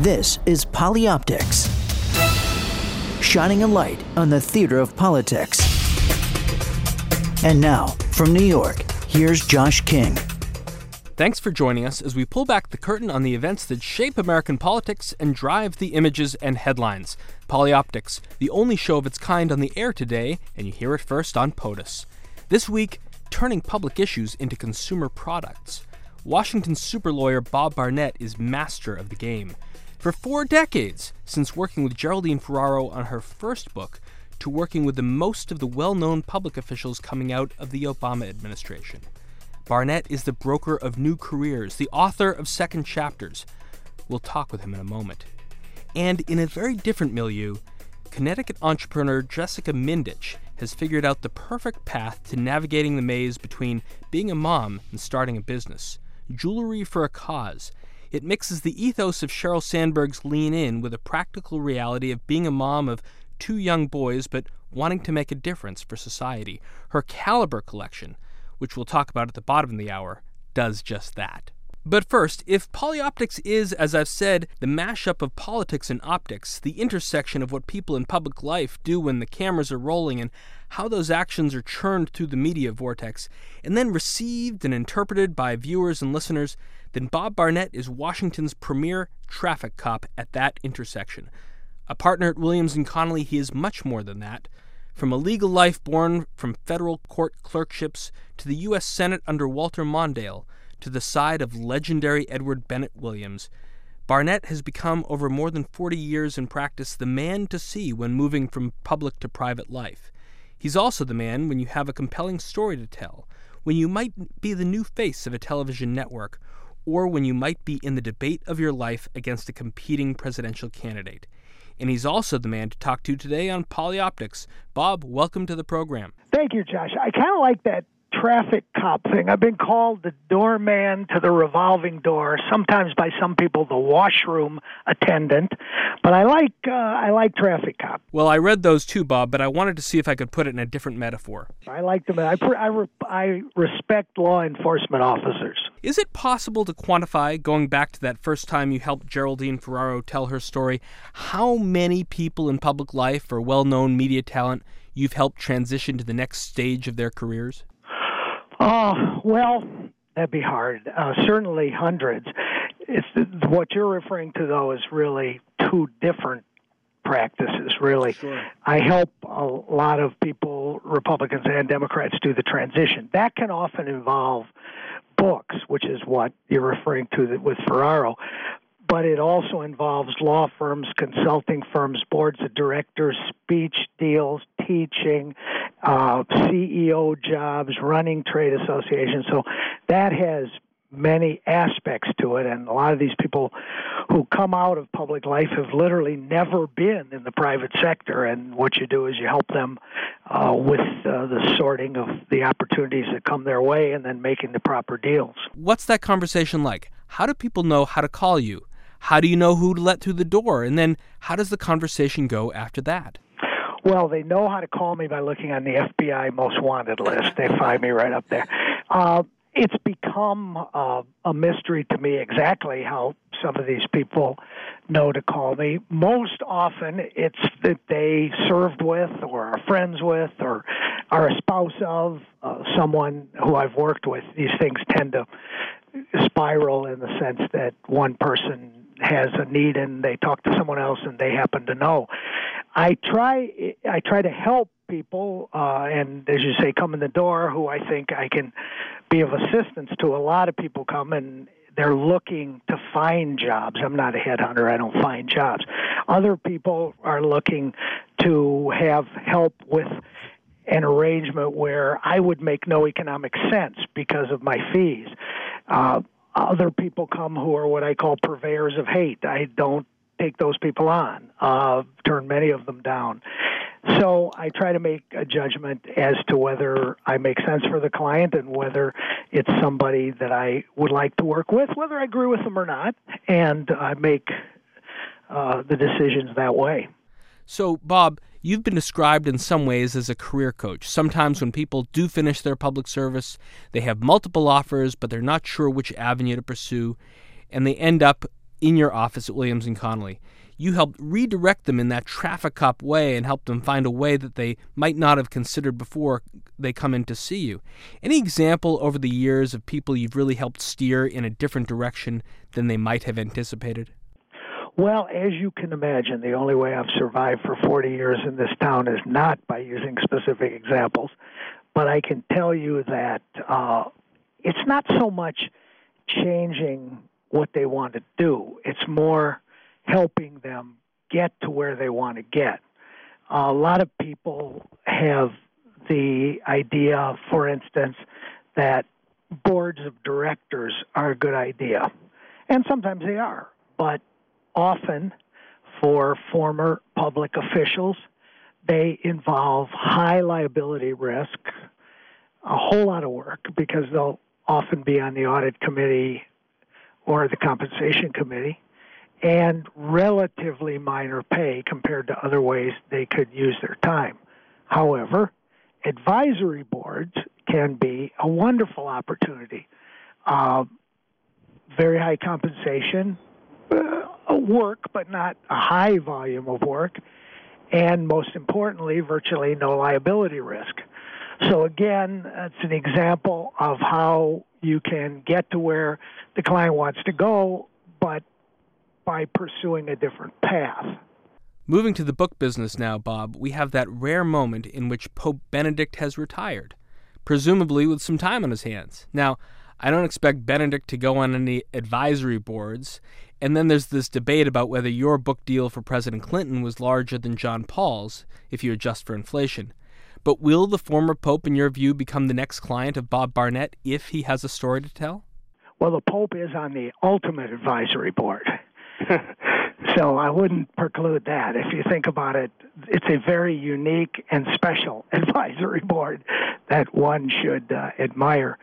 This is Polyoptics, shining a light on the theater of politics. And now, from New York, here's Josh King. Thanks for joining us as we pull back the curtain on the events that shape American politics and drive the images and headlines. Polyoptics, the only show of its kind on the air today, and you hear it first on POTUS. This week, turning public issues into consumer products. Washington super lawyer Bob Barnett is master of the game. For four decades, since working with Geraldine Ferraro on her first book, to working with the most of the well known public officials coming out of the Obama administration. Barnett is the broker of new careers, the author of second chapters. We'll talk with him in a moment. And in a very different milieu, Connecticut entrepreneur Jessica Mindich has figured out the perfect path to navigating the maze between being a mom and starting a business. Jewelry for a Cause. It mixes the ethos of Sheryl Sandberg's Lean In with a practical reality of being a mom of two young boys but wanting to make a difference for society. Her Caliber collection which we'll talk about at the bottom of the hour, does just that. But first, if polyoptics is, as I've said, the mashup of politics and optics, the intersection of what people in public life do when the cameras are rolling and how those actions are churned through the media vortex, and then received and interpreted by viewers and listeners, then Bob Barnett is Washington's premier traffic cop at that intersection. A partner at Williams and Connolly, he is much more than that. From a legal life born from federal court clerkships to the U.S. Senate under Walter Mondale to the side of legendary Edward Bennett Williams, Barnett has become, over more than 40 years in practice, the man to see when moving from public to private life. He's also the man when you have a compelling story to tell, when you might be the new face of a television network, or when you might be in the debate of your life against a competing presidential candidate and he's also the man to talk to today on Polyoptics. Bob, welcome to the program. Thank you, Josh. I kind of like that traffic cop thing. I've been called the doorman to the revolving door, sometimes by some people the washroom attendant, but I like uh, I like traffic cop. Well, I read those too, Bob, but I wanted to see if I could put it in a different metaphor. I like them. I I, I respect law enforcement officers. Is it possible to quantify, going back to that first time you helped Geraldine Ferraro tell her story, how many people in public life or well-known media talent you've helped transition to the next stage of their careers? Oh, well, that'd be hard. Uh, certainly hundreds. It's what you're referring to, though, is really two different practices, really. Sure. I help a lot of people, Republicans and Democrats, do the transition. That can often involve books, which is what you're referring to with Ferraro but it also involves law firms, consulting firms, boards of directors, speech deals, teaching, uh, CEO jobs, running trade associations. So that has many aspects to it, and a lot of these people who come out of public life have literally never been in the private sector. And what you do is you help them uh, with uh, the sorting of the opportunities that come their way and then making the proper deals. What's that conversation like? How do people know how to call you? How do you know who to let through the door? And then how does the conversation go after that? Well, they know how to call me by looking on the FBI most wanted list. They find me right up there. Uh, it's become uh, a mystery to me exactly how some of these people know to call me. Most often, it's that they served with, or are friends with, or are a spouse of uh, someone who I've worked with. These things tend to spiral in the sense that one person has a need and they talk to someone else and they happen to know. I try I try to help people uh, and as you say come in the door who I think I can be of assistance to. A lot of people come and they're looking to find jobs. I'm not a headhunter. I don't find jobs. Other people are looking to have help with an arrangement where I would make no economic sense because of my fees. Uh, other people come who are what I call purveyors of hate. I don't take those people on, uh, turn many of them down. So I try to make a judgment as to whether I make sense for the client and whether it's somebody that I would like to work with, whether I agree with them or not, and I make uh, the decisions that way. So, Bob, you've been described in some ways as a career coach. Sometimes when people do finish their public service, they have multiple offers, but they're not sure which avenue to pursue, and they end up in your office at Williams and Connolly. You helped redirect them in that traffic cop way and helped them find a way that they might not have considered before they come in to see you. Any example over the years of people you've really helped steer in a different direction than they might have anticipated? Well, as you can imagine, the only way I've survived for 40 years in this town is not by using specific examples. But I can tell you that uh, it's not so much changing what they want to do, it's more helping them get to where they want to get. a lot of people have the idea, for instance, that boards of directors are a good idea. And sometimes they are. But often, for former public officials, they involve high liability risk, a whole lot of work because they'll often be on the audit committee or the compensation committee, and relatively minor pay compared to other ways they could use their time. However, advisory boards can be a wonderful opportunity. Uh, very high compensation, uh, work, but not a high volume of work, and most importantly, virtually no liability risk. So again, it's an example of how you can get to where the client wants to go, but by pursuing a different path. Moving to the book business now, Bob, we have that rare moment in which Pope Benedict has retired, presumably with some time on his hands. Now, I don't expect Benedict to go on any advisory boards, and then there's this debate about whether your book deal for President Clinton was larger than John Paul's, if you adjust for inflation. But will the former Pope, in your view, become the next client of Bob Barnett if he has a story to tell? Well, the Pope is on the ultimate advisory board. so I wouldn't preclude that. If you think about it, it's a very unique and special advisory board that one should uh, admire.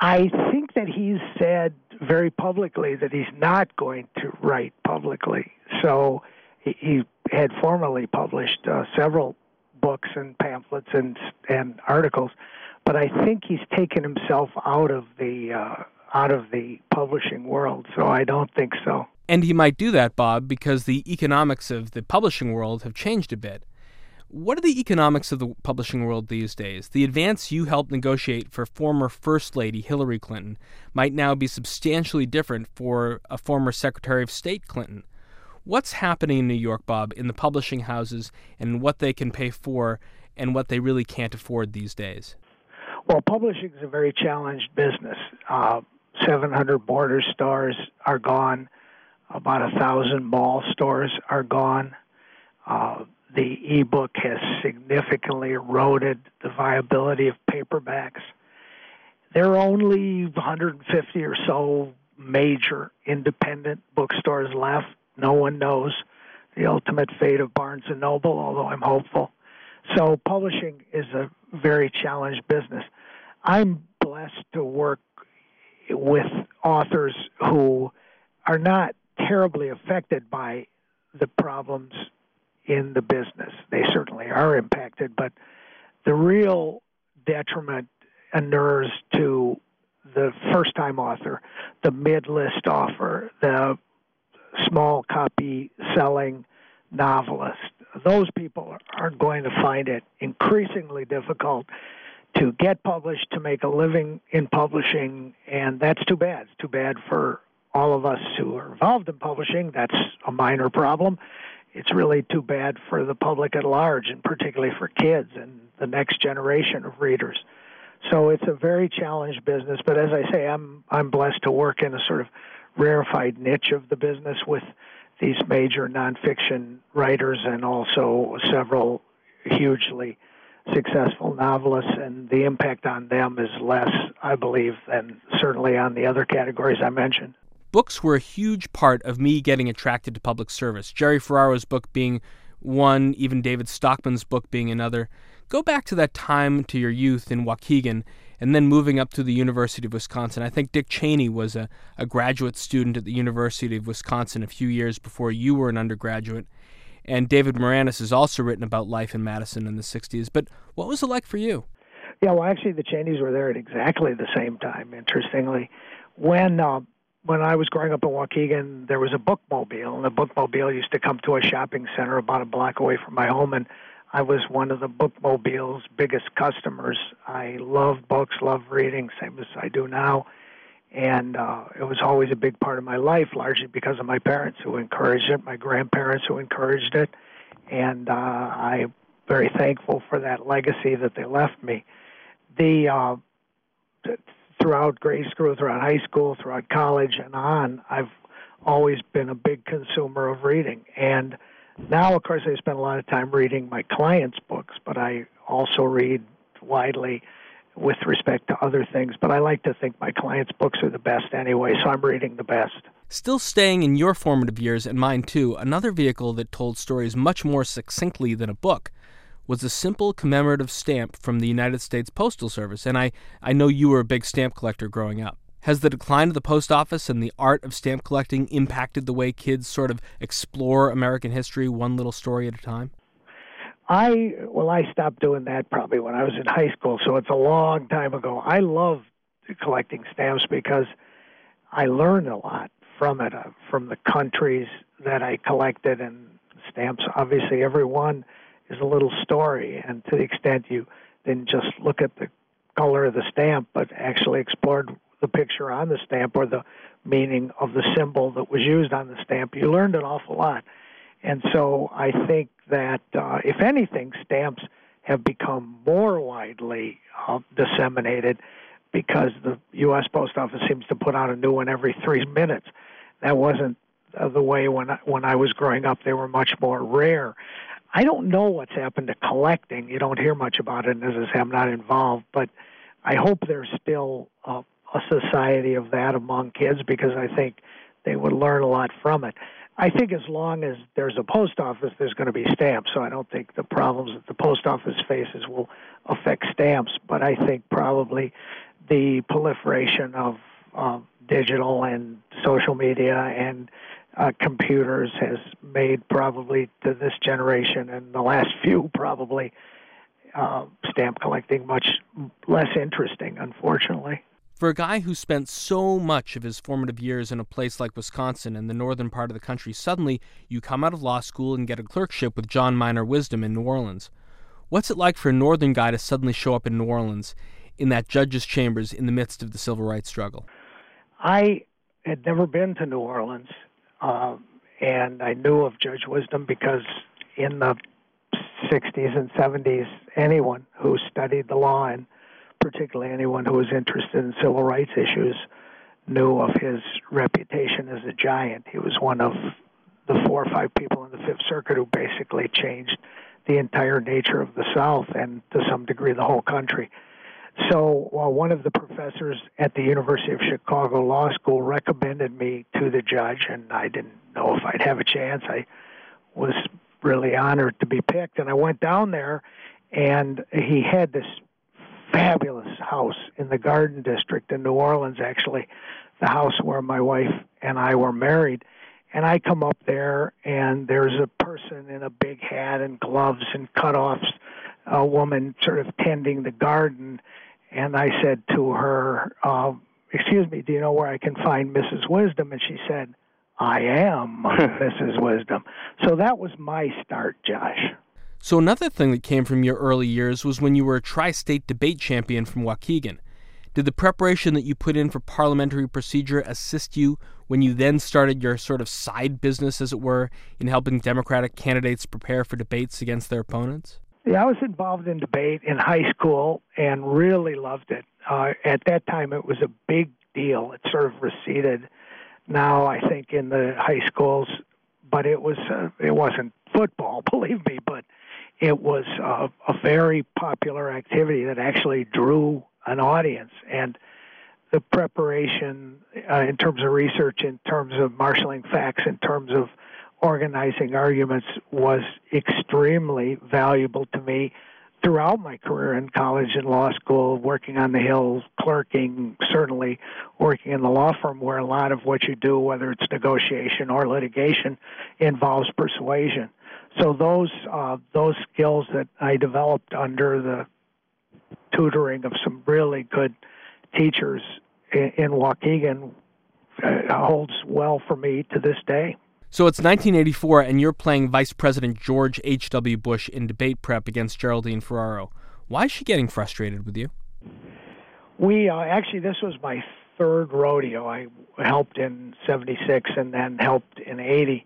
I think that he's said very publicly that he's not going to write publicly. So he, he had formerly published uh, several books and pamphlets and and articles, but I think he's taken himself out of the uh, out of the publishing world. So I don't think so. And he might do that, Bob, because the economics of the publishing world have changed a bit. What are the economics of the publishing world these days? The advance you helped negotiate for former First Lady Hillary Clinton might now be substantially different for a former Secretary of State Clinton. What's happening in New York, Bob, in the publishing houses and what they can pay for and what they really can't afford these days? Well, publishing is a very challenged business. Uh, 700 Borders stores are gone, about a thousand mall stores are gone. Uh, the ebook has significantly eroded the viability of paperbacks. There are only 150 or so major independent bookstores left. No one knows the ultimate fate of Barnes and Noble, although I'm hopeful. So publishing is a very challenged business. I'm blessed to work with authors who are not terribly affected by the problems in the business. They certainly are impacted, but the real detriment inures to the first time author, the mid list author, the small copy selling novelist. Those people are going to find it increasingly difficult to get published, to make a living in publishing, and that's too bad. It's too bad for all of us who are involved in publishing. That's a minor problem. It's really too bad for the public at large, and particularly for kids and the next generation of readers. So it's a very challenged business. But as I say, I'm I'm blessed to work in a sort of rarefied niche of the business with these major nonfiction writers and also several hugely successful novelists, and the impact on them is less, I believe, than certainly on the other categories I mentioned. Books were a huge part of me getting attracted to public service. Jerry Ferraro's book being one, even David Stockman's book being another. Go back to that time to your youth in Waukegan and then moving up to the University of Wisconsin. I think Dick Cheney was a, a graduate student at the University of Wisconsin a few years before you were an undergraduate. And David Maraniss has also written about life in Madison in the 60s. But what was it like for you? Yeah, well, actually, the Cheneys were there at exactly the same time, interestingly. When uh, when I was growing up in Waukegan, there was a bookmobile, and the bookmobile used to come to a shopping center about a block away from my home, and I was one of the bookmobile's biggest customers. I loved books, loved reading, same as I do now, and uh, it was always a big part of my life, largely because of my parents who encouraged it, my grandparents who encouraged it, and uh, I'm very thankful for that legacy that they left me. The uh, throughout grade school, throughout high school, throughout college, and on, I've always been a big consumer of reading. And now, of course, I spend a lot of time reading my clients' books, but I also read widely with respect to other things. But I like to think my clients' books are the best anyway, so I'm reading the best. Still staying in your formative years and mine too, another vehicle that told stories much more succinctly than a book was a simple commemorative stamp from the United States Postal Service, and I, I know you were a big stamp collector growing up. Has the decline of the post office and the art of stamp collecting impacted the way kids sort of explore American history one little story at a time? I well, I stopped doing that probably when I was in high school, so it's a long time ago. I love collecting stamps because I learned a lot from it, uh, from the countries that I collected and stamps. Obviously, everyone is a little story, and to the extent you didn't just look at the color of the stamp, but actually explored the picture on the stamp or the meaning of the symbol that was used on the stamp, you learned an awful lot. And so I think that, uh, if anything, stamps have become more widely uh, disseminated because the U.S. Post Office seems to put out a new one every three minutes. That wasn't uh, the way when I, when I was growing up. They were much more rare. I don't know what's happened to collecting. You don't hear much about it, and as I say, I'm not involved. But I hope there's still a, a society of that among kids because I think they would learn a lot from it. I think as long as there's a post office, there's going to be stamps. So I don't think the problems that the post office faces will affect stamps. But I think probably the proliferation of digital and social media and uh, computers has made probably to this generation and the last few probably uh, stamp collecting much less interesting, unfortunately. For a guy who spent so much of his formative years in a place like Wisconsin and the northern part of the country, suddenly you come out of law school and get a clerkship with John Minor Wisdom in New Orleans. What's it like for a northern guy to suddenly show up in New Orleans in that judge's chambers in the midst of the civil rights struggle? I had never been to New Orleans, uh, and I knew of Judge Wisdom because in the 60s and 70s, anyone who studied the law, and particularly anyone who was interested in civil rights issues, knew of his reputation as a giant. He was one of the four or five people in the Fifth Circuit who basically changed the entire nature of the South and to some degree the whole country. So well, one of the professors at the University of Chicago Law School recommended me to the judge, and I didn't know if I'd have a chance. I was really honored to be picked, and I went down there, and he had this fabulous house in the Garden District in New Orleans, actually, the house where my wife and I were married. And I come up there, and there's a person in a big hat and gloves and cutoffs, a woman sort of tending the garden and I said to her, uh, "Excuse me, do you know where I can find Mrs. Wisdom?" And she said, "I am Mrs. Wisdom." So that was my start, Josh. So another thing that came from your early years was when you were a tri-state debate champion from Waukegan. Did the preparation that you put in for parliamentary procedure assist you when you then started your sort of side business, as it were, in helping Democratic candidates prepare for debates against their opponents? Yeah, I was involved in debate in high school and really loved it. Uh, at that time, it was a big deal. It sort of receded now, I think, in the high schools, but it was uh, it wasn't football, believe me, but it was uh, a very popular activity that actually drew an audience and the preparation uh, in terms of research, in terms of marshaling facts, in terms of organizing arguments was extremely valuable to me throughout my career in college and law school, working on the Hill, clerking, certainly working in the law firm where a lot of what you do, whether it's negotiation or litigation, involves persuasion. So those uh, those skills that I developed under the tutoring of some really good teachers in, in Waukegan holds well for me to this day. So it's 1984, and you're playing Vice President George H.W. Bush in debate prep against Geraldine Ferraro. Why is she getting frustrated with you? We uh, actually, this was my third rodeo. I helped in 76 and then helped in 80.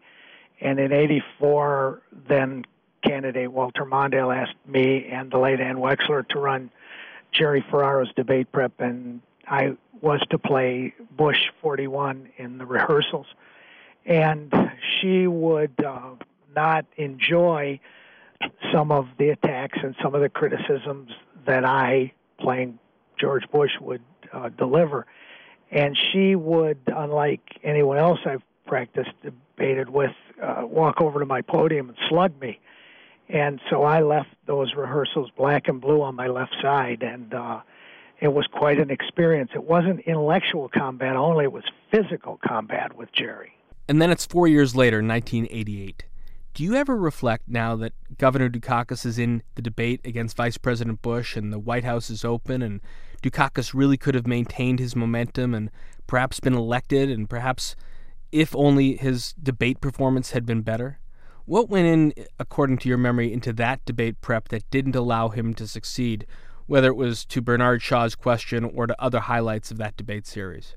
And in 84, then candidate Walter Mondale asked me and the late Ann Wexler to run Jerry Ferraro's debate prep, and I was to play Bush 41 in the rehearsals. And she would uh, not enjoy some of the attacks and some of the criticisms that I, playing George Bush, would uh, deliver. And she would, unlike anyone else I've practiced debated with, uh, walk over to my podium and slug me. And so I left those rehearsals black and blue on my left side, and uh, it was quite an experience. It wasn't intellectual combat only, it was physical combat with Jerry. And then it's four years later, 1988. Do you ever reflect now that Governor Dukakis is in the debate against Vice President Bush and the White House is open and Dukakis really could have maintained his momentum and perhaps been elected and perhaps if only his debate performance had been better? What went in, according to your memory, into that debate prep that didn't allow him to succeed, whether it was to Bernard Shaw's question or to other highlights of that debate series?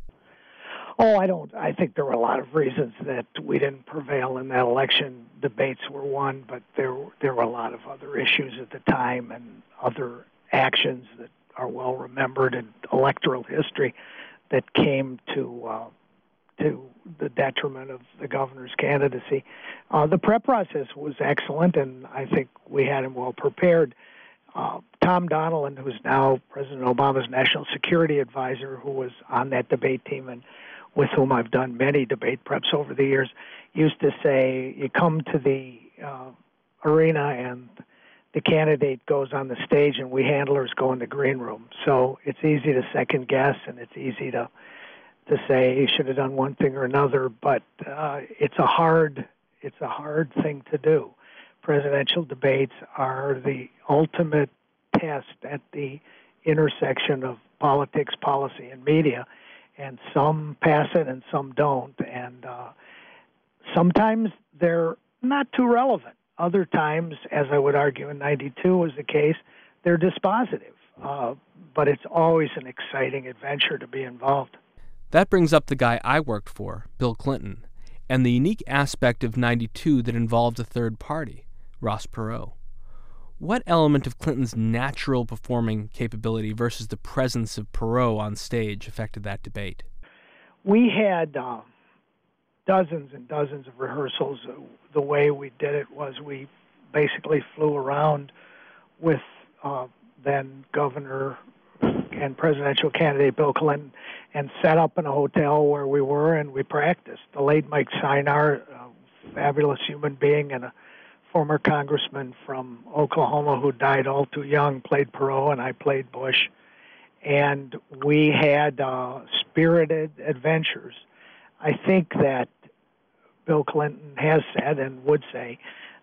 Oh, I don't. I think there were a lot of reasons that we didn't prevail in that election. Debates were one, but there there were a lot of other issues at the time and other actions that are well remembered in electoral history that came to uh, to the detriment of the governor's candidacy. Uh, the prep process was excellent, and I think we had him well prepared. Uh, Tom Donilon, who's now President Obama's national security advisor, who was on that debate team and with whom I've done many debate preps over the years, used to say, "You come to the uh, arena and." the candidate goes on the stage and we handlers go in the green room. So it's easy to second guess and it's easy to to say he should have done one thing or another, but uh, it's a hard it's a hard thing to do. Presidential debates are the ultimate test at the intersection of politics, policy, and media, and some pass it and some don't. And uh, sometimes they're not too relevant. Other times, as I would argue in 92 was the case, they're dispositive. Uh, but it's always an exciting adventure to be involved. That brings up the guy I worked for, Bill Clinton, and the unique aspect of 92 that involved a third party, Ross Perot. What element of Clinton's natural performing capability versus the presence of Perot on stage affected that debate? We had uh, dozens and dozens of rehearsals. The way we did it was we basically flew around with uh, then Governor and presidential candidate Bill Clinton and set up in a hotel where we were and we practiced. The late Mike Synar, a fabulous human being and a former congressman from Oklahoma who died all too young, played Perot, and I played Bush. And we had uh, spirited adventures. I think that Bill Clinton has said and would say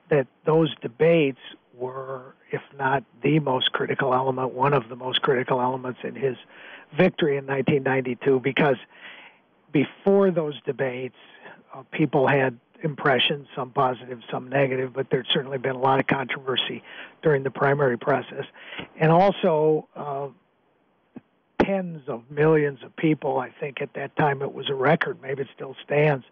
that those debates were, if not the most critical element, one of the most critical elements in his victory in 1992 because before those debates, uh, people had impressions, some positive, some negative, but there'd certainly been a lot of controversy during the primary process. And also, uh, tens of millions of people, I think at that time it was a record, maybe it still stands,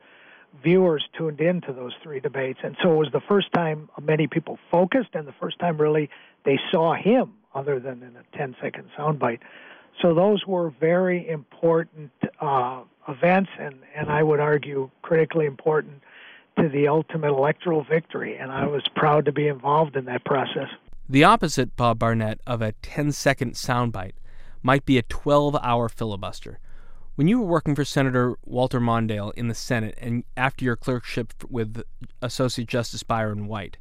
viewers tuned in to those three debates. And so it was the first time many people focused and the first time really they saw him other than in a 10 second soundbite. So those were very important uh, events, and, and I would argue critically important to the ultimate electoral victory. And I was proud to be involved in that process. The opposite, Bob Barnett, of a 10 second soundbite might be a 12 hour filibuster. When you were working for Senator Walter Mondale in the Senate and after your clerkship with Associate Justice Byron White,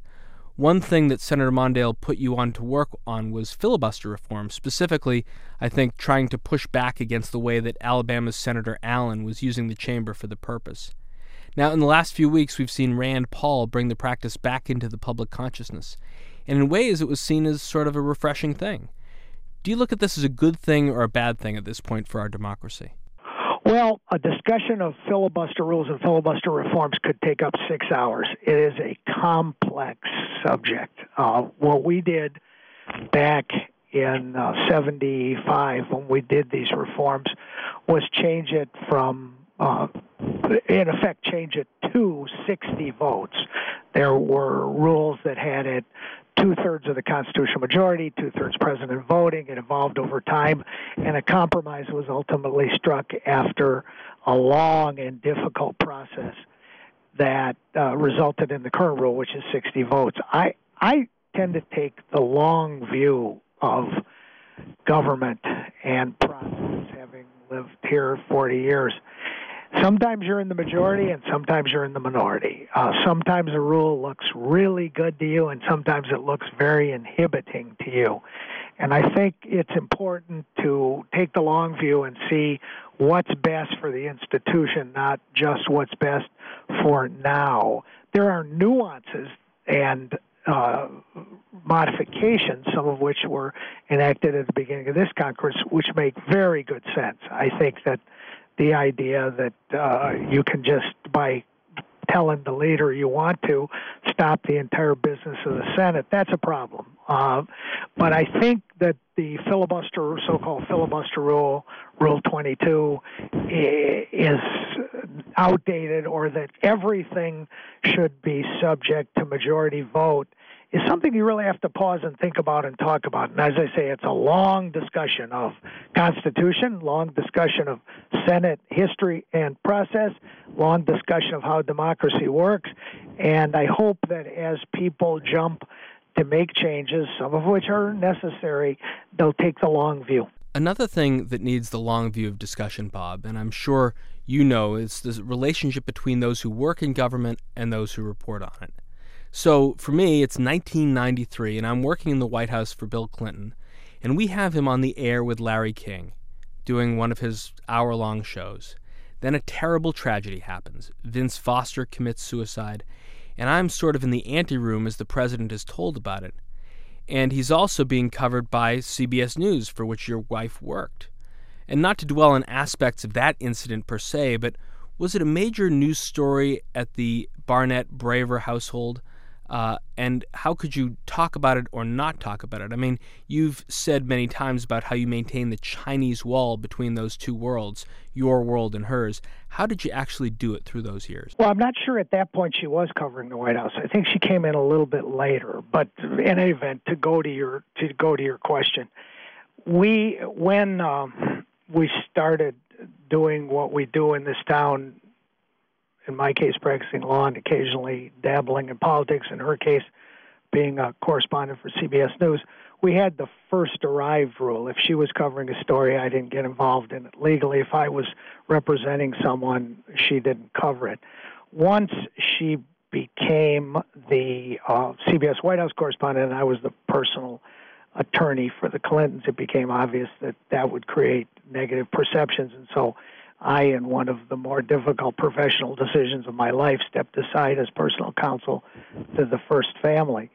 one thing that Senator Mondale put you on to work on was filibuster reform, specifically, I think, trying to push back against the way that Alabama's Senator Allen was using the chamber for the purpose. Now, in the last few weeks, we've seen Rand Paul bring the practice back into the public consciousness, and in ways it was seen as sort of a refreshing thing. Do you look at this as a good thing or a bad thing at this point for our democracy? Well, a discussion of filibuster rules and filibuster reforms could take up six hours. It is a complex subject. Uh, what we did back in uh, 75 when we did these reforms was change it from uh, in effect change it to 60 votes. There were rules that had it two thirds of the constitutional majority, two thirds president voting. It evolved over time, and a compromise was ultimately struck after a long and difficult process that uh, resulted in the current rule, which is 60 votes. I I tend to take the long view of government and process, having lived here 40 years. Sometimes you're in the majority and sometimes you're in the minority. Uh, sometimes a rule looks really good to you and sometimes it looks very inhibiting to you. And I think it's important to take the long view and see what's best for the institution, not just what's best for now. There are nuances and uh, modifications, some of which were enacted at the beginning of this Congress, which make very good sense. I think that the idea that uh, you can just by telling the leader you want to stop the entire business of the Senate. That's a problem. Uh, but I think that the filibuster, so-called filibuster rule, Rule 22, is outdated, or that everything should be subject to majority vote is something you really have to pause and think about and talk about. And as I say, it's a long discussion of Constitution, long discussion of Senate history and process, long discussion of how democracy works. And I hope that as people jump to make changes, some of which are necessary, they'll take the long view. Another thing that needs the long view of discussion, Bob, and I'm sure you know, is the relationship between those who work in government and those who report on it. So for me, it's 1993, and I'm working in the White House for Bill Clinton, and we have him on the air with Larry King, doing one of his hour long shows. Then a terrible tragedy happens. Vince Foster commits suicide, and I'm sort of in the anteroom as the president is told about it. And he's also being covered by CBS News, for which your wife worked. And not to dwell on aspects of that incident per se, but was it a major news story at the Barnett Braver household? Uh, and how could you talk about it or not talk about it? I mean, you've said many times about how you maintain the Chinese wall between those two worlds, your world and hers. How did you actually do it through those years? Well, I'm not sure at that point she was covering the White House. I think she came in a little bit later. But in any event, to go to your to go to your question, we when um, we started doing what we do in this town in my case, practicing law and occasionally dabbling in politics, in her case, being a correspondent for CBS News, we had the first arrived rule. If she was covering a story, I didn't get involved in it legally. If I was representing someone, she didn't cover it. Once she became the uh, CBS White House correspondent, and I was the personal attorney for the Clintons, it became obvious that that would create negative perceptions, and so I, in one of the more difficult professional decisions of my life, stepped aside as personal counsel to the first family.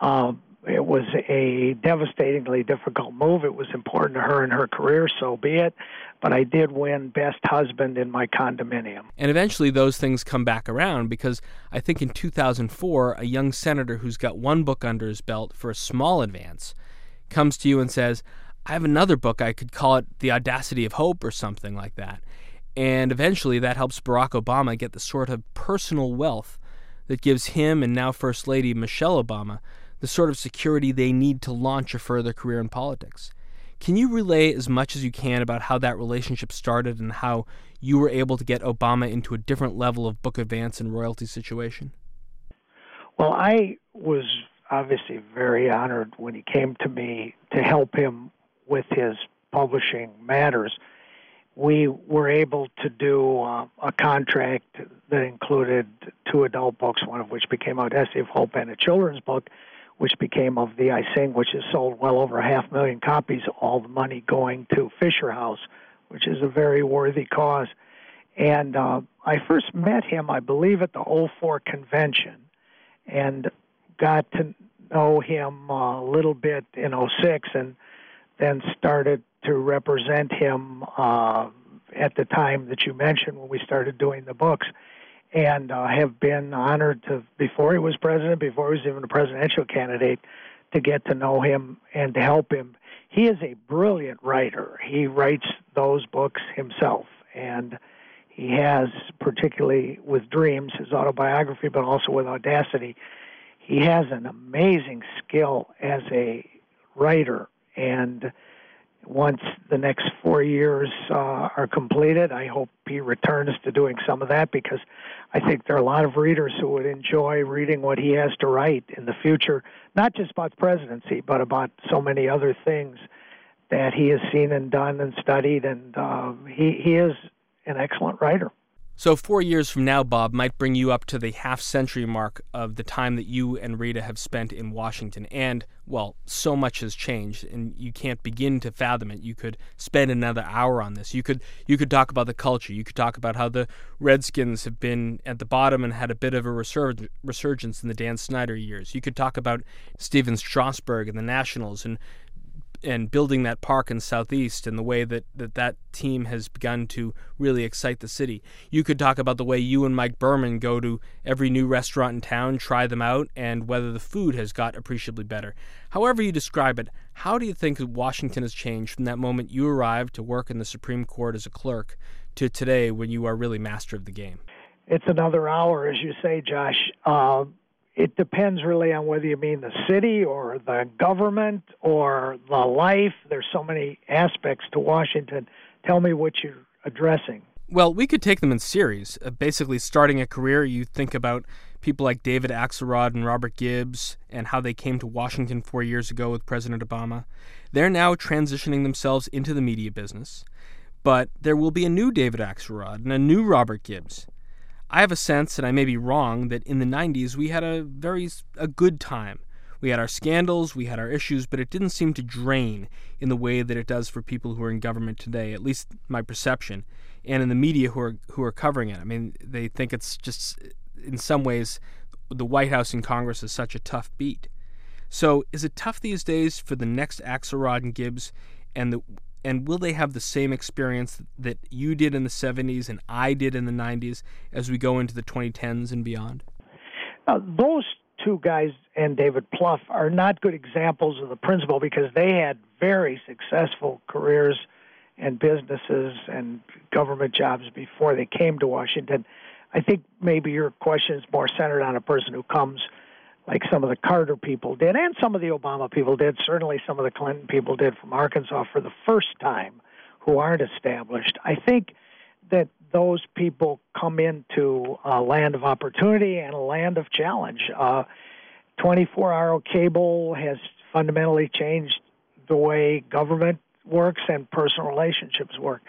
Uh, it was a devastatingly difficult move. It was important to her and her career, so be it. But I did win Best Husband in my condominium. And eventually those things come back around because I think in 2004, a young senator who's got one book under his belt for a small advance comes to you and says, I have another book. I could call it The Audacity of Hope or something like that. And eventually that helps Barack Obama get the sort of personal wealth that gives him and now First Lady Michelle Obama the sort of security they need to launch a further career in politics. Can you relay as much as you can about how that relationship started and how you were able to get Obama into a different level of book advance and royalty situation? Well, I was obviously very honored when he came to me to help him with his publishing matters we were able to do uh, a contract that included two adult books, one of which became Audacity of Hope, and a children's book, which became Of Thee I Sing, which has sold well over a half million copies, all the money going to Fisher House, which is a very worthy cause. And uh, I first met him, I believe, at the 04 convention and got to know him a little bit in 06 and then started to represent him uh, at the time that you mentioned when we started doing the books, and uh, have been honored to before he was president, before he was even a presidential candidate, to get to know him and to help him. He is a brilliant writer. He writes those books himself, and he has, particularly with Dreams, his autobiography, but also with Audacity, he has an amazing skill as a writer. And once the next four years uh, are completed, I hope he returns to doing some of that because I think there are a lot of readers who would enjoy reading what he has to write in the future, not just about the presidency, but about so many other things that he has seen and done and studied. And uh, he, he is an excellent writer. So, four years from now, Bob, might bring you up to the half century mark of the time that you and Rita have spent in Washington. And, well, so much has changed, and you can't begin to fathom it. You could spend another hour on this. You could, you could talk about the culture. You could talk about how the Redskins have been at the bottom and had a bit of a resur- resurgence in the Dan Snyder years. You could talk about Stephen Strasburg and the Nationals and and building that park in southeast and the way that, that that team has begun to really excite the city. You could talk about the way you and mike berman go to every new restaurant in town try them out and whether the food has got appreciably better. However you describe it how do you think washington has changed from that moment you arrived to work in the supreme court as a clerk to today when you are really master of the game? It's another hour as you say josh. Uh, it depends really on whether you mean the city or the government or the life. There's so many aspects to Washington. Tell me what you're addressing. Well, we could take them in series. Uh, basically, starting a career, you think about people like David Axelrod and Robert Gibbs and how they came to Washington four years ago with President Obama. They're now transitioning themselves into the media business. But there will be a new David Axelrod and a new Robert Gibbs. I have a sense, and I may be wrong, that in the 90s we had a very a good time. We had our scandals, we had our issues, but it didn't seem to drain in the way that it does for people who are in government today, at least my perception, and in the media who are who are covering it. I mean, they think it's just in some ways the White House and Congress is such a tough beat. So, is it tough these days for the next Axelrod and Gibbs and the and will they have the same experience that you did in the 70s and I did in the 90s as we go into the 2010s and beyond? Uh, those two guys and David Plouffe are not good examples of the principle because they had very successful careers and businesses and government jobs before they came to Washington. I think maybe your question is more centered on a person who comes like some of the Carter people did, and some of the Obama people did, certainly some of the Clinton people did from Arkansas for the first time who aren't established. I think that those people come into a land of opportunity and a land of challenge. Uh, 24 hour cable has fundamentally changed the way government works and personal relationships work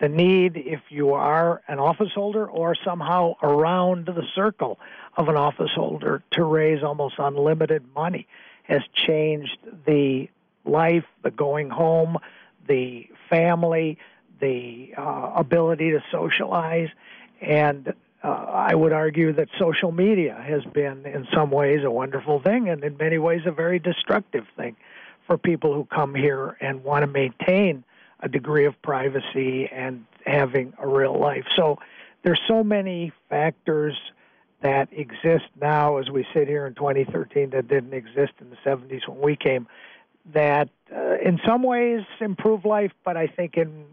the need, if you are an office holder or somehow around the circle of an office holder, to raise almost unlimited money has changed the life, the going home, the family, the uh, ability to socialize. And uh, I would argue that social media has been, in some ways, a wonderful thing and in many ways a very destructive thing for people who come here and want to maintain a degree of privacy and having a real life. So there's so many factors that exist now as we sit here in 2013 that didn't exist in the 70s when we came that uh, in some ways improve life, but I think in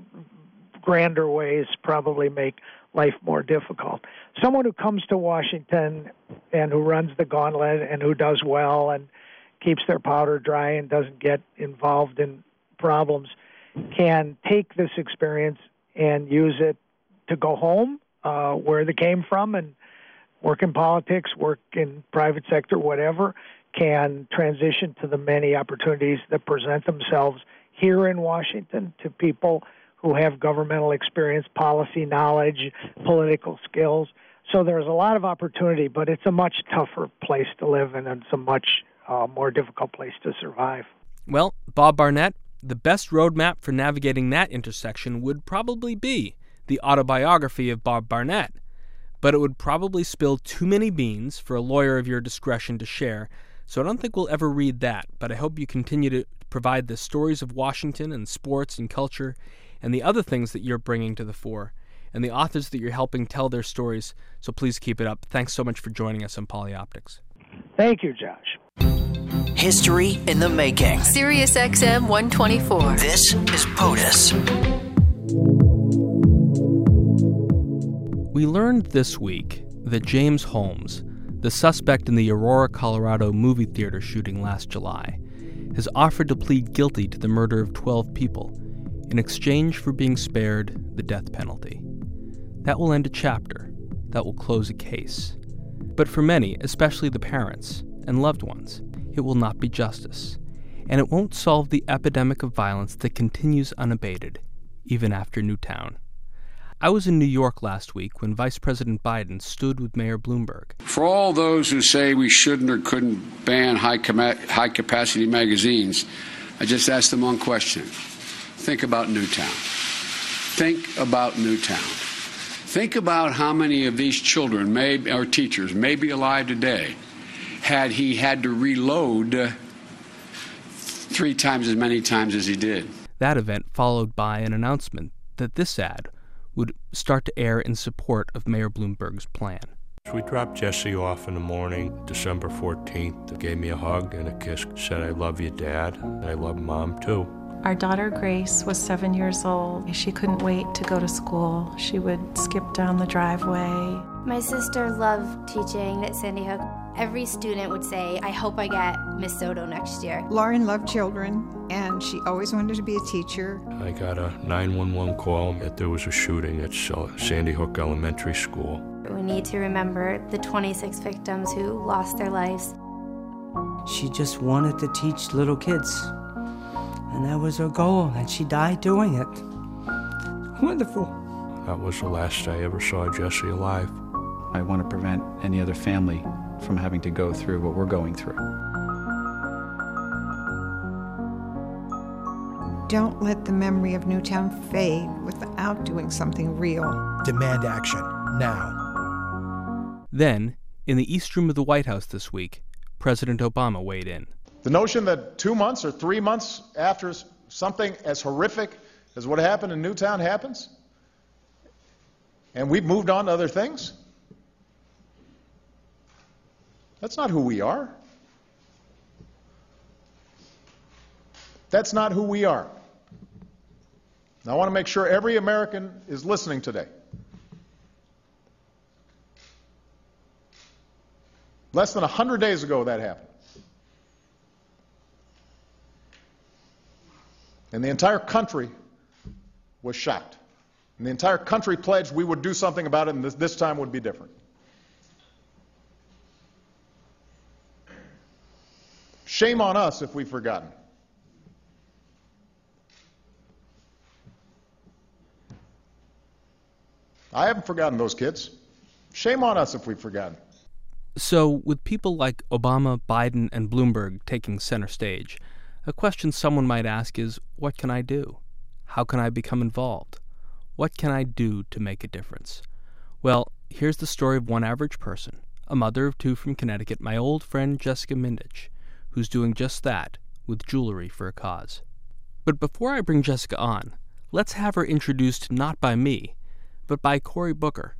grander ways probably make life more difficult. Someone who comes to Washington and who runs the gauntlet and who does well and keeps their powder dry and doesn't get involved in problems can take this experience and use it to go home uh, where they came from and work in politics, work in private sector, whatever, can transition to the many opportunities that present themselves here in Washington to people who have governmental experience, policy knowledge, political skills. So there's a lot of opportunity, but it's a much tougher place to live in and it's a much uh, more difficult place to survive. Well, Bob Barnett, the best roadmap for navigating that intersection would probably be the autobiography of Bob Barnett, but it would probably spill too many beans for a lawyer of your discretion to share, so I don't think we'll ever read that, but I hope you continue to provide the stories of Washington and sports and culture and the other things that you're bringing to the fore, and the authors that you're helping tell their stories. So please keep it up. Thanks so much for joining us on Polyoptics. Thank you, Josh. History in the making. Sirius XM 124. This is POTUS. We learned this week that James Holmes, the suspect in the Aurora, Colorado movie theater shooting last July, has offered to plead guilty to the murder of 12 people in exchange for being spared the death penalty. That will end a chapter, that will close a case. But for many, especially the parents and loved ones, it will not be justice, and it won't solve the epidemic of violence that continues unabated, even after Newtown. I was in New York last week when Vice President Biden stood with Mayor Bloomberg. For all those who say we shouldn't or couldn't ban high, com- high capacity magazines, I just asked them one question. Think about Newtown. Think about Newtown. Think about how many of these children may, or teachers may be alive today had he had to reload three times as many times as he did. That event followed by an announcement that this ad would start to air in support of Mayor Bloomberg's plan. We dropped Jesse off in the morning, December 14th. He gave me a hug and a kiss, said, I love you, Dad, and I love Mom too. Our daughter Grace was seven years old. She couldn't wait to go to school. She would skip down the driveway. My sister loved teaching at Sandy Hook. Every student would say, I hope I get Miss Soto next year. Lauren loved children, and she always wanted to be a teacher. I got a 911 call that there was a shooting at Sandy Hook Elementary School. We need to remember the 26 victims who lost their lives. She just wanted to teach little kids, and that was her goal, and she died doing it. Wonderful. That was the last I ever saw Jesse alive. I want to prevent any other family from having to go through what we're going through. Don't let the memory of Newtown fade without doing something real. Demand action now. Then, in the East Room of the White House this week, President Obama weighed in. The notion that two months or three months after something as horrific as what happened in Newtown happens, and we've moved on to other things, that's not who we are. That's not who we are. I want to make sure every American is listening today. Less than 100 days ago, that happened. And the entire country was shocked. And the entire country pledged we would do something about it, and this, this time would be different. Shame on us if we've forgotten. I haven't forgotten those kids. Shame on us if we've forgotten. So, with people like Obama, Biden, and Bloomberg taking center stage, a question someone might ask is what can I do? How can I become involved? What can I do to make a difference? Well, here's the story of one average person, a mother of two from Connecticut, my old friend Jessica Mindich, who's doing just that with jewelry for a cause. But before I bring Jessica on, let's have her introduced not by me, but by Cory Booker,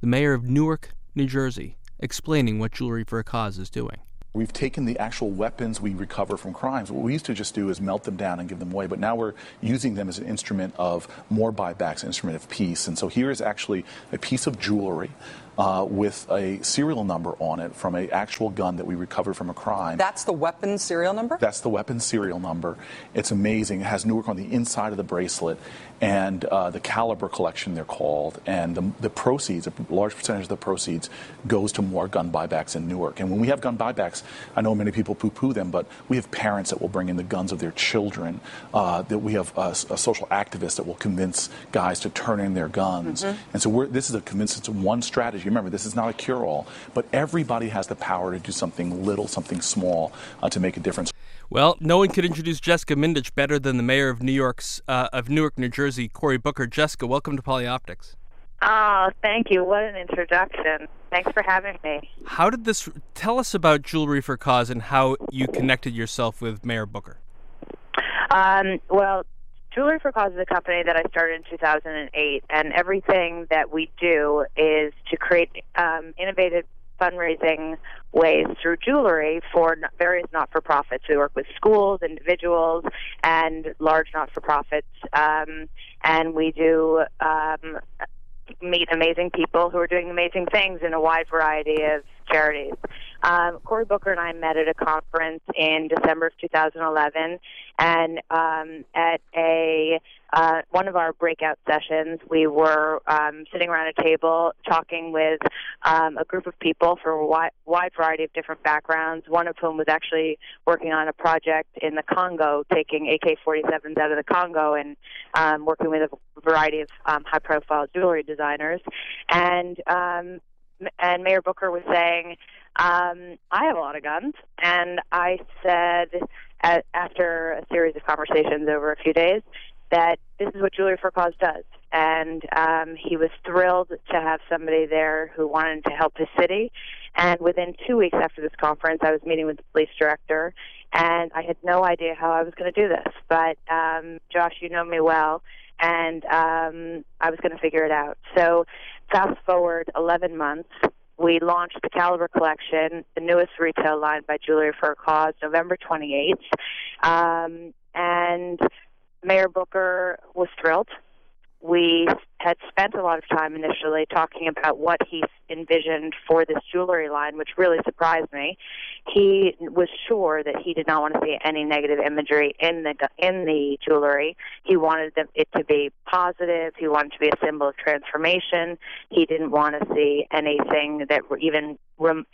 the mayor of Newark, New Jersey, explaining what Jewelry for a Cause is doing. We've taken the actual weapons we recover from crimes. What we used to just do is melt them down and give them away, but now we're using them as an instrument of more buybacks, instrument of peace. And so here is actually a piece of jewelry uh, with a serial number on it from an actual gun that we recovered from a crime. That's the weapon serial number? That's the weapon serial number. It's amazing. It has Newark on the inside of the bracelet and uh, the caliber collection, they're called. And the, the proceeds, a large percentage of the proceeds, goes to more gun buybacks in Newark. And when we have gun buybacks, I know many people poo poo them, but we have parents that will bring in the guns of their children, uh, that we have a, a, social activist that will convince guys to turn in their guns. Mm-hmm. And so this is a convincing one strategy. Remember, this is not a cure all, but everybody has the power to do something little, something small uh, to make a difference. Well, no one could introduce Jessica Mindich better than the mayor of New York's uh, of Newark, New Jersey, Cory Booker. Jessica, welcome to Polioptics. Oh, thank you. What an introduction. Thanks for having me. How did this tell us about Jewelry for Cause and how you connected yourself with Mayor Booker? Um, well, Jewelry for Cause is a company that I started in 2008, and everything that we do is to create um, innovative fundraising ways through jewelry for various not-for-profits. We work with schools, individuals, and large not-for-profits, um, and we do um, meet amazing people who are doing amazing things in a wide variety of charities. Um, Cory Booker and I met at a conference in December of 2011, and um, at a uh, one of our breakout sessions, we were um, sitting around a table talking with um, a group of people from a wide, wide variety of different backgrounds. One of whom was actually working on a project in the Congo, taking AK-47s out of the Congo and um, working with a variety of um, high-profile jewelry designers. And um, and Mayor Booker was saying, um, I have a lot of guns. And I said, after a series of conversations over a few days, that this is what Jewelry for Cause does. And um, he was thrilled to have somebody there who wanted to help his city. And within two weeks after this conference, I was meeting with the police director, and I had no idea how I was going to do this. But um, Josh, you know me well, and um, I was going to figure it out. So fast forward 11 months, we launched the Caliber Collection, the newest retail line by Jewelry for a Cause, November 28th. Um, and Mayor Booker was thrilled. We had spent a lot of time initially talking about what he envisioned for this jewelry line, which really surprised me. He was sure that he did not want to see any negative imagery in the in the jewelry. He wanted it to be positive. He wanted it to be a symbol of transformation. He didn't want to see anything that even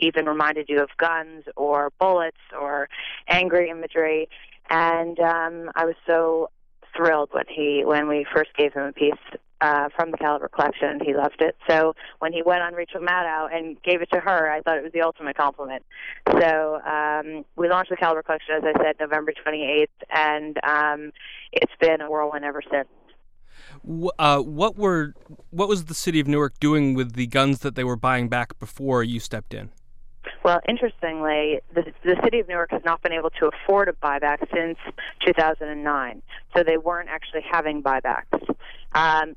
even reminded you of guns or bullets or angry imagery. And um, I was so thrilled when he when we first gave him a piece uh, from the Caliber collection. He loved it. So when he went on Rachel Maddow and gave it to her, I thought it was the ultimate compliment. So um, we launched the Caliber collection, as I said, November 28th, and um, it's been a whirlwind ever since. Uh, what were what was the city of Newark doing with the guns that they were buying back before you stepped in? Well, interestingly, the, the city of Newark has not been able to afford a buyback since 2009, so they weren't actually having buybacks. Um,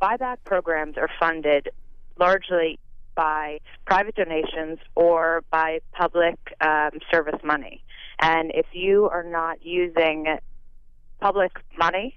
buyback programs are funded largely by private donations or by public um, service money. And if you are not using public money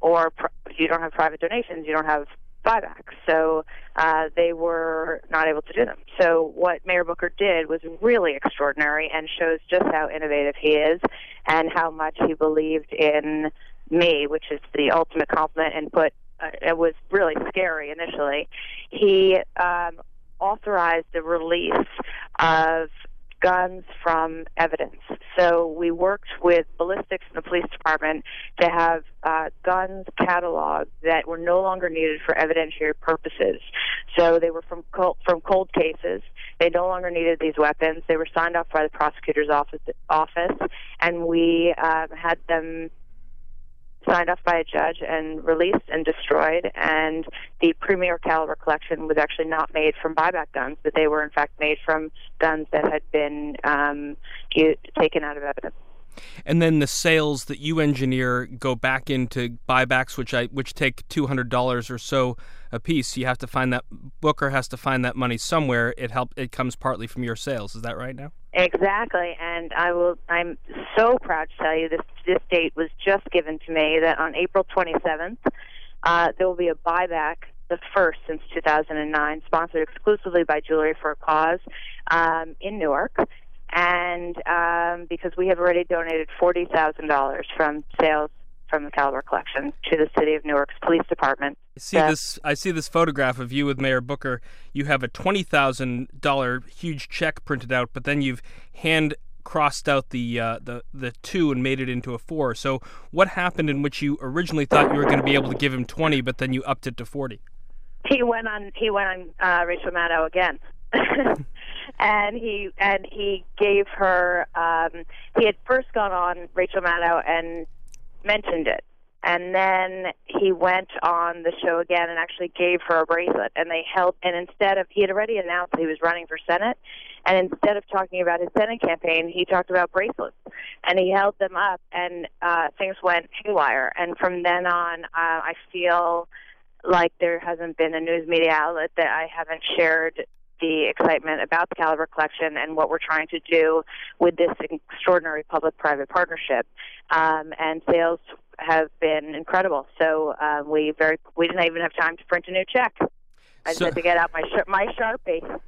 or pr- you don't have private donations, you don't have buybacks. So uh, they were not able to do them. So what Mayor Booker did was really extraordinary and shows just how innovative he is and how much he believed in me, which is the ultimate compliment, and put uh, it was really scary initially. He um, authorized the release of guns from evidence. So we worked with ballistics in the police department to have uh, guns cataloged that were no longer needed for evidentiary purposes. So they were from cold, from cold cases. They no longer needed these weapons. They were signed off by the prosecutor's office, office and we um, had them signed off by a judge and released and destroyed. And the Premier Caliber collection was actually not made from buyback guns, but they were in fact made from guns that had been um, taken out of evidence. And then the sales that you engineer go back into buybacks, which I which take two hundred dollars or so a piece. You have to find that Booker has to find that money somewhere. It help it comes partly from your sales. Is that right now? Exactly, and I will. I'm so proud to tell you this. This date was just given to me that on April 27th, uh, there will be a buyback, the first since 2009, sponsored exclusively by Jewelry for a Cause um, in Newark, and um, because we have already donated forty thousand dollars from sales from the Caliber collection to the City of Newark's police department. I see this. I see this photograph of you with Mayor Booker. You have a twenty thousand dollar huge check printed out, but then you've hand crossed out the uh, the the two and made it into a four. So what happened in which you originally thought you were going to be able to give him twenty, but then you upped it to forty? He went on. He went on uh, Rachel Maddow again. and he and he gave her um he had first gone on Rachel Maddow and mentioned it. And then he went on the show again and actually gave her a bracelet. And they held, and instead of, he had already announced he was running for Senate, And instead of talking about his Senate campaign, he talked about bracelets, and he held them up, and uh, things went haywire. And from then on, uh, I feel like there hasn't been a news media outlet that I haven't shared the excitement about the Caliber Collection and what we're trying to do with this extraordinary public-private partnership. Um, and sales have been incredible. So uh, we very we didn't even have time to print a new check. I just So- had to get out my my sharpie.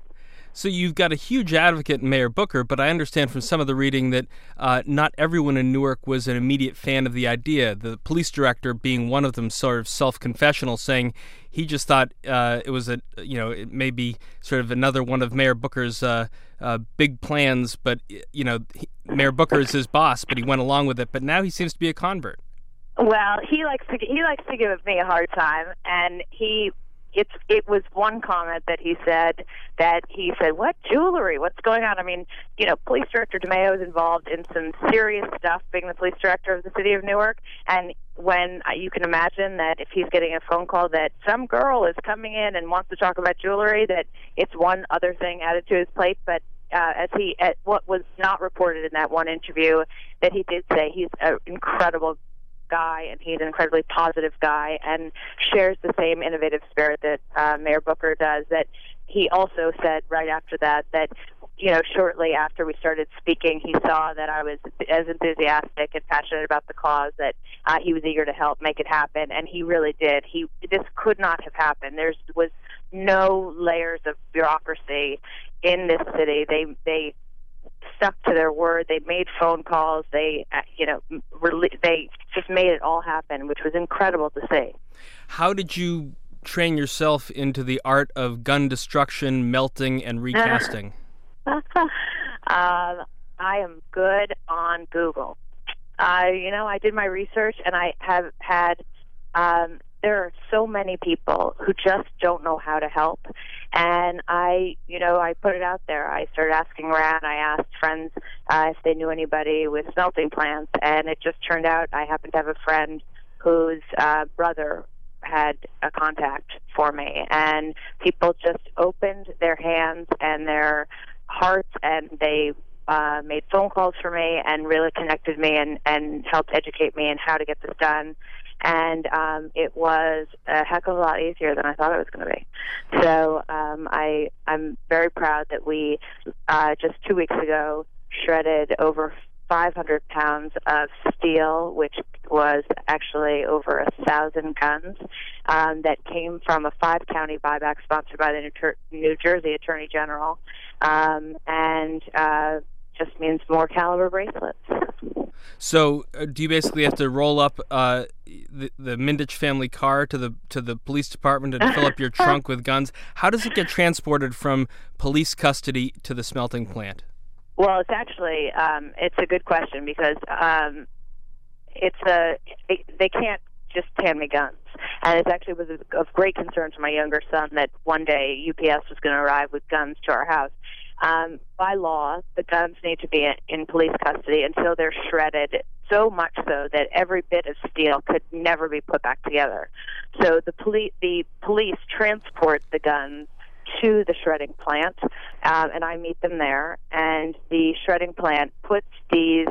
So you've got a huge advocate in Mayor Booker, but I understand from some of the reading that uh, not everyone in Newark was an immediate fan of the idea. The police director being one of them, sort of self-confessional, saying he just thought uh, it was a you know it may be sort of another one of Mayor Booker's uh, uh, big plans, but you know he, Mayor Booker is his boss, but he went along with it. But now he seems to be a convert. Well, he likes to he likes to give me a hard time, and he it's it was one comment that he said that he said, "What jewelry? What's going on?" I mean, you know, Police Director DeMaio is involved in some serious stuff, being the police director of the city of Newark, and when uh, you can imagine that if he's getting a phone call that some girl is coming in and wants to talk about jewelry, that it's one other thing added to his plate, but uh, as he at what was not reported in that one interview that he did say he's an incredible guy and he's an incredibly positive guy and shares the same innovative spirit that uh, Mayor Booker does that he also said right after that that you know shortly after we started speaking he saw that I was as enthusiastic and passionate about the cause that uh, he was eager to help make it happen and he really did. He this could not have happened. There was no layers of bureaucracy in this city. They they stuck to their word. They made phone calls. They, uh, you know, rele- they just made it all happen, which was incredible to see. How did you train yourself into the art of gun destruction, melting, and recasting? um, I am good on Google. I, you know, I did my research, and I have had. Um, there are so many people who just don't know how to help, and I, you know, I put it out there. I started asking around. I asked friends uh, if they knew anybody with smelting plants, and it just turned out I happen to have a friend whose uh, brother had a contact for me, and people just opened their hands and their hearts, and they uh, made phone calls for me and really connected me and, and helped educate me in how to get this done. And um, it was a heck of a lot easier than I thought it was going to be. So um, I I'm very proud that we uh, just two weeks ago shredded over 500 pounds of steel, which was actually over a thousand guns, um, that came from a five county buyback sponsored by the New, Ter- New Jersey Attorney General, um, and uh, just means more caliber bracelets. So, uh, do you basically have to roll up uh, the, the Mindich family car to the to the police department and fill up your trunk with guns? How does it get transported from police custody to the smelting plant? Well, it's actually um, it's a good question because um, it's a they, they can't just hand me guns, and it actually was of great concern to my younger son that one day UPS was going to arrive with guns to our house. Um, by law, the guns need to be in, police custody until they're shredded so much so that every bit of steel could never be put back together. So the police the police transport the guns to the shredding plant, um, and I meet them there. And the shredding plant puts these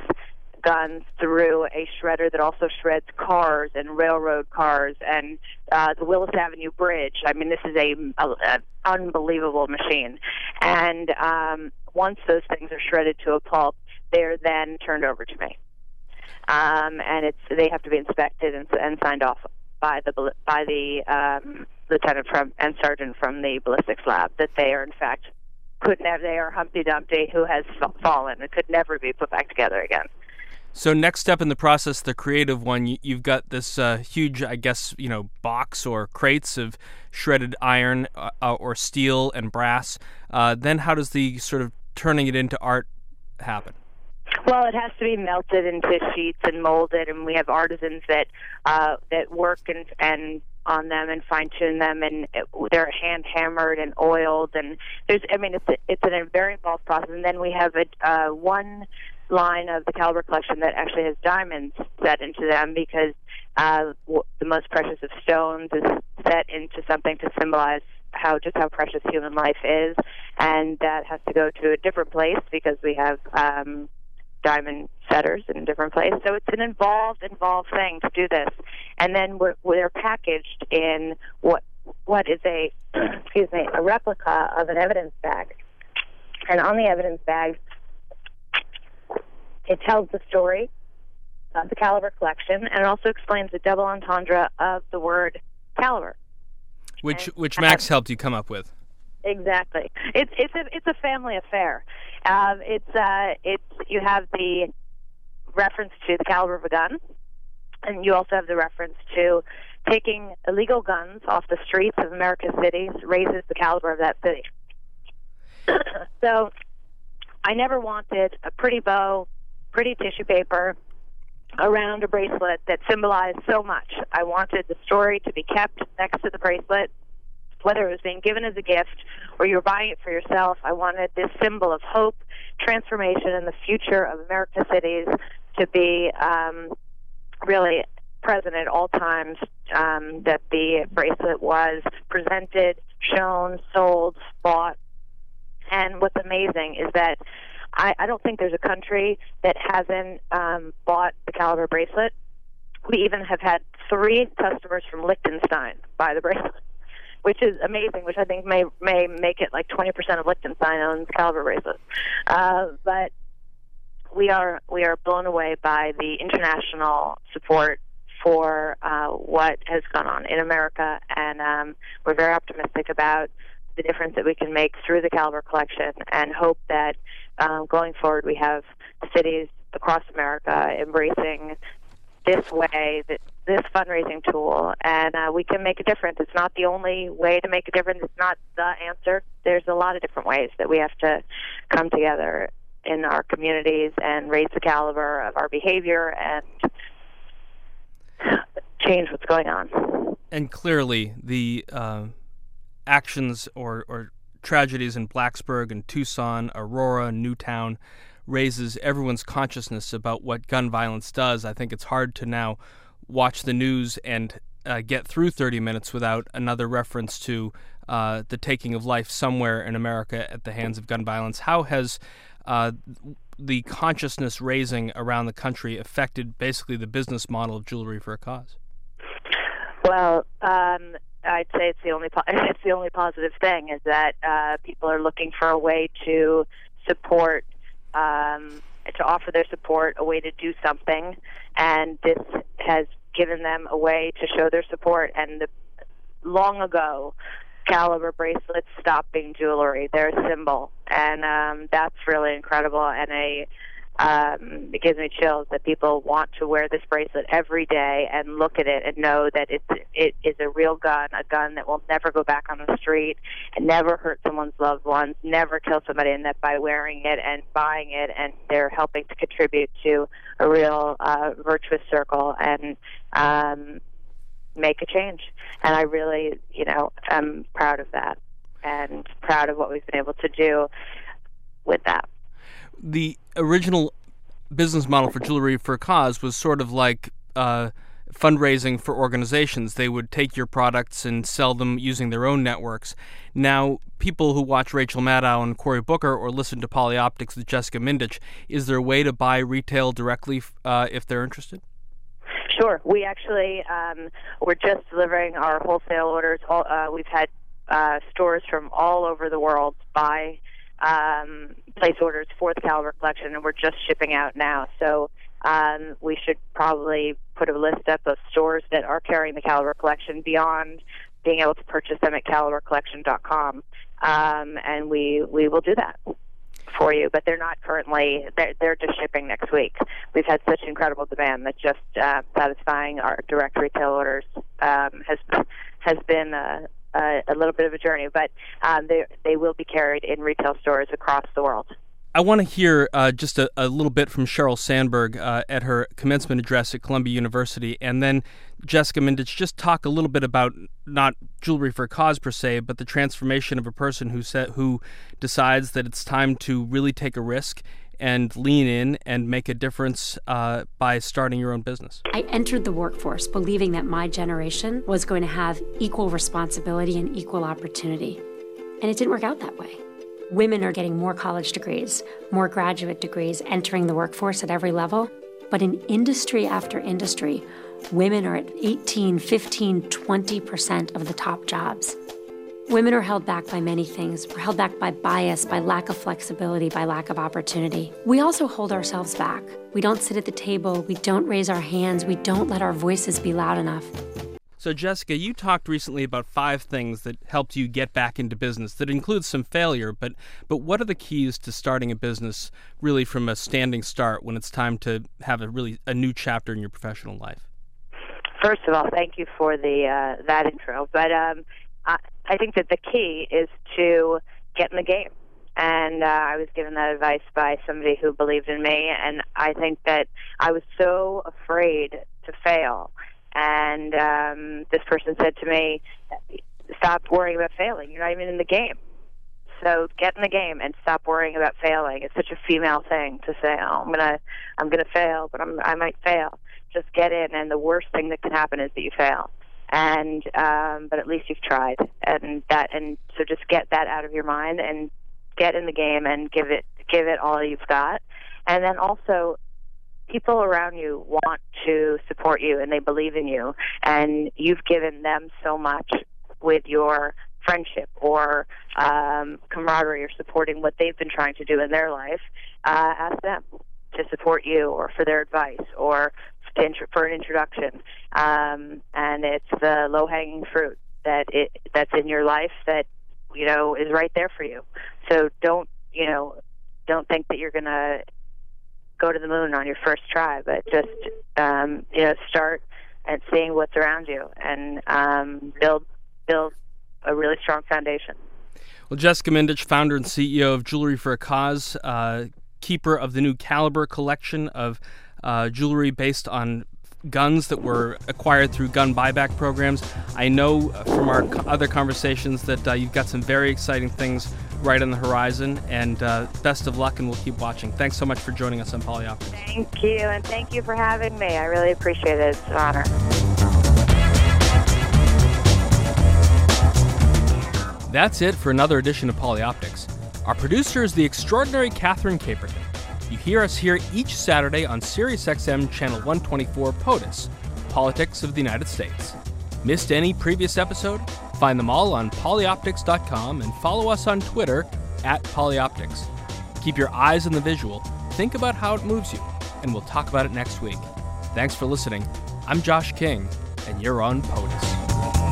guns through a shredder that also shreds cars and railroad cars and uh, the Willis Avenue Bridge. I mean, this is a, a, a unbelievable machine. And um, once those things are shredded to a pulp, they're then turned over to me. Um, and it's they have to be inspected and, and signed off by the by the um, lieutenant from and sergeant from the ballistics lab that they are in fact could never they are Humpty Dumpty who has fallen and could never be put back together again. So next step in the process, the creative one, you, you've got this uh, huge, I guess, you know, box or crates of shredded iron uh, or steel and brass. Uh, then how does the sort of turning it into art happen? Well, it has to be melted into sheets and molded, and we have artisans that uh, that work and and on them and fine tune them, and it, they're hand hammered and oiled, and there's I mean it's a, it's a very involved process, and then we have a uh, one line of the caliber collection that actually has diamonds set into them because uh, the most precious of stones is set into something to symbolize how just how precious human life is. And that has to go to a different place because we have um, diamond setters in a different place. So it's an involved, involved thing to do this, and then we're, we're packaged in what what is a excuse me a replica of an evidence bag, and on the evidence bag, it tells the story of the caliber collection, and it also explains the double entendre of the word caliber. Which which Max helped you come up with. Exactly. It's it's a it's a family affair. Um, it's uh it's you have the reference to the caliber of a gun, and you also have the reference to taking illegal guns off the streets of America's cities raises the caliber of that city. so, I never wanted a pretty bow, pretty tissue paper around a bracelet that symbolized so much. I wanted the story to be kept next to the bracelet whether it was being given as a gift or you were buying it for yourself, I wanted this symbol of hope, transformation, and the future of America's cities to be um, really present at all times. Um, that the bracelet was presented, shown, sold, bought. And what's amazing is that I, I don't think there's a country that hasn't um, bought the caliber bracelet. We even have had three customers from Liechtenstein buy the bracelet which is amazing, which I think may may make it like 20% of Liechtenstein owns caliber bracelets. Uh, but we are we are blown away by the international support for uh, what has gone on in America, and um, we're very optimistic about the difference that we can make through the Caliber collection, and hope that um, going forward we have cities across America embracing this way, this fundraising tool, and uh, we can make a difference. It's not the only way to make a difference. It's not the answer. There's a lot of different ways that we have to come together in our communities and raise the caliber of our behavior and change what's going on. And clearly, the uh, actions or, or tragedies in Blacksburg and Tucson, Aurora, Newtown raises everyone's consciousness about what gun violence does. I think it's hard to now watch the news and uh, get through 30 minutes without another reference to uh, the taking of life somewhere in America at the hands of gun violence. How has uh, the consciousness raising around the country affected basically the business model of Jewelry for a Cause? Well, um, I'd say it's the only po- it's the only positive thing is that uh, people are looking for a way to support um, to offer their support, a way to do something, and this has given them a way to show their support. And the, long ago, caliber bracelets stopped being jewelry; they're a symbol, and um, that's really incredible. And a um, it gives me chills that people want to wear this bracelet every day and look at it and know that it's it is a real gun, a gun that will never go back on the street and never hurt someone's loved ones, never kill somebody, and that by wearing it and buying it, and they're helping to contribute to a real uh, virtuous circle and um, make a change. And I really, you know, I'm proud of that and proud of what we've been able to do with that the original business model for Jewelry for a Cause was sort of like uh, fundraising for organizations. They would take your products and sell them using their own networks. Now, people who watch Rachel Maddow and Cory Booker or listen to Polioptics with Jessica Mindich, is there a way to buy retail directly uh, if they're interested? Sure. We actually um, we're just delivering our wholesale orders. All, uh, we've had uh, stores from all over the world buy um, place orders for the Caliber collection, and we're just shipping out now. So um, we should probably put a list up of stores that are carrying the Caliber collection beyond being able to purchase them at calibercollection.com, um, and we we will do that for you. But they're not currently they're, they're just shipping next week. We've had such incredible demand that just uh, satisfying our direct retail orders um, has has been. Uh, uh, a little bit of a journey, but um, they they will be carried in retail stores across the world. I want to hear uh, just a, a, little bit from Sheryl Sandberg uh, at her commencement address at Columbia University, and then Jessica Mindich just talk a little bit about not jewelry for a cause per se, but the transformation of a person who sa- who decides that it's time to really take a risk and lean in and make a difference uh, by starting your own business? I entered the workforce believing that my generation was going to have equal responsibility and equal opportunity. And it didn't work out that way. Women are getting more college degrees, more graduate degrees, entering the workforce at every level. But in industry after industry, women are at 18, 15, 20% of the top jobs. Women are held back by many things. We're held back by bias, by lack of flexibility, by lack of opportunity. We also hold ourselves back. We don't sit at the table, we don't raise our hands, we don't let our voices be loud enough. So, Jessica, you talked recently about five things that helped you get back into business. That includes some failure, but but what are the keys to starting a business really from a standing start when it's time to have a really a new chapter in your professional life? First of all, thank you for the uh, that intro. But um, I, I think that the key is to get in the game. And uh, I was given that advice by somebody who believed in me, and I think that I was so afraid to fail. And um, this person said to me, "Stop worrying about failing. You're not even in the game. So get in the game and stop worrying about failing." It's such a female thing to say, "Oh, I'm gonna, I'm gonna fail, but I'm, I might fail." Just get in, and the worst thing that can happen is that you fail and um, but at least you've tried, and that and so just get that out of your mind and get in the game and give it give it all you've got, and then also people around you want to support you and they believe in you, and you've given them so much with your friendship or um, camaraderie or supporting what they've been trying to do in their life. Uh, ask them to support you or for their advice or for an introduction. Um, and it's the low hanging fruit that it that's in your life that you know is right there for you. So don't you know don't think that you're gonna go to the moon on your first try, but just um, you know start at seeing what's around you and um, build build a really strong foundation. Well, Jessica Mindich, founder and CEO of Jewelry for a Cause, uh, keeper of the new Caliber collection of uh, jewelry based on guns that were acquired through gun buyback programs. I know from our other conversations that uh, you've got some very exciting things right on the horizon, and uh, best of luck, and we'll keep watching. Thanks so much for joining us on Polioptics. Thank you, and thank you for having me. I really appreciate it. It's an honor. That's it for another edition of Polioptics. Our producer is the extraordinary Catherine Caperton. You hear us here each Saturday on SiriusXM Channel 124 POTUS, Politics of the United States. Missed any previous episode? Find them all on polioptics.com and follow us on Twitter at polioptics. Keep your eyes on the visual, think about how it moves you, and we'll talk about it next week. Thanks for listening. I'm Josh King, and you're on POTUS.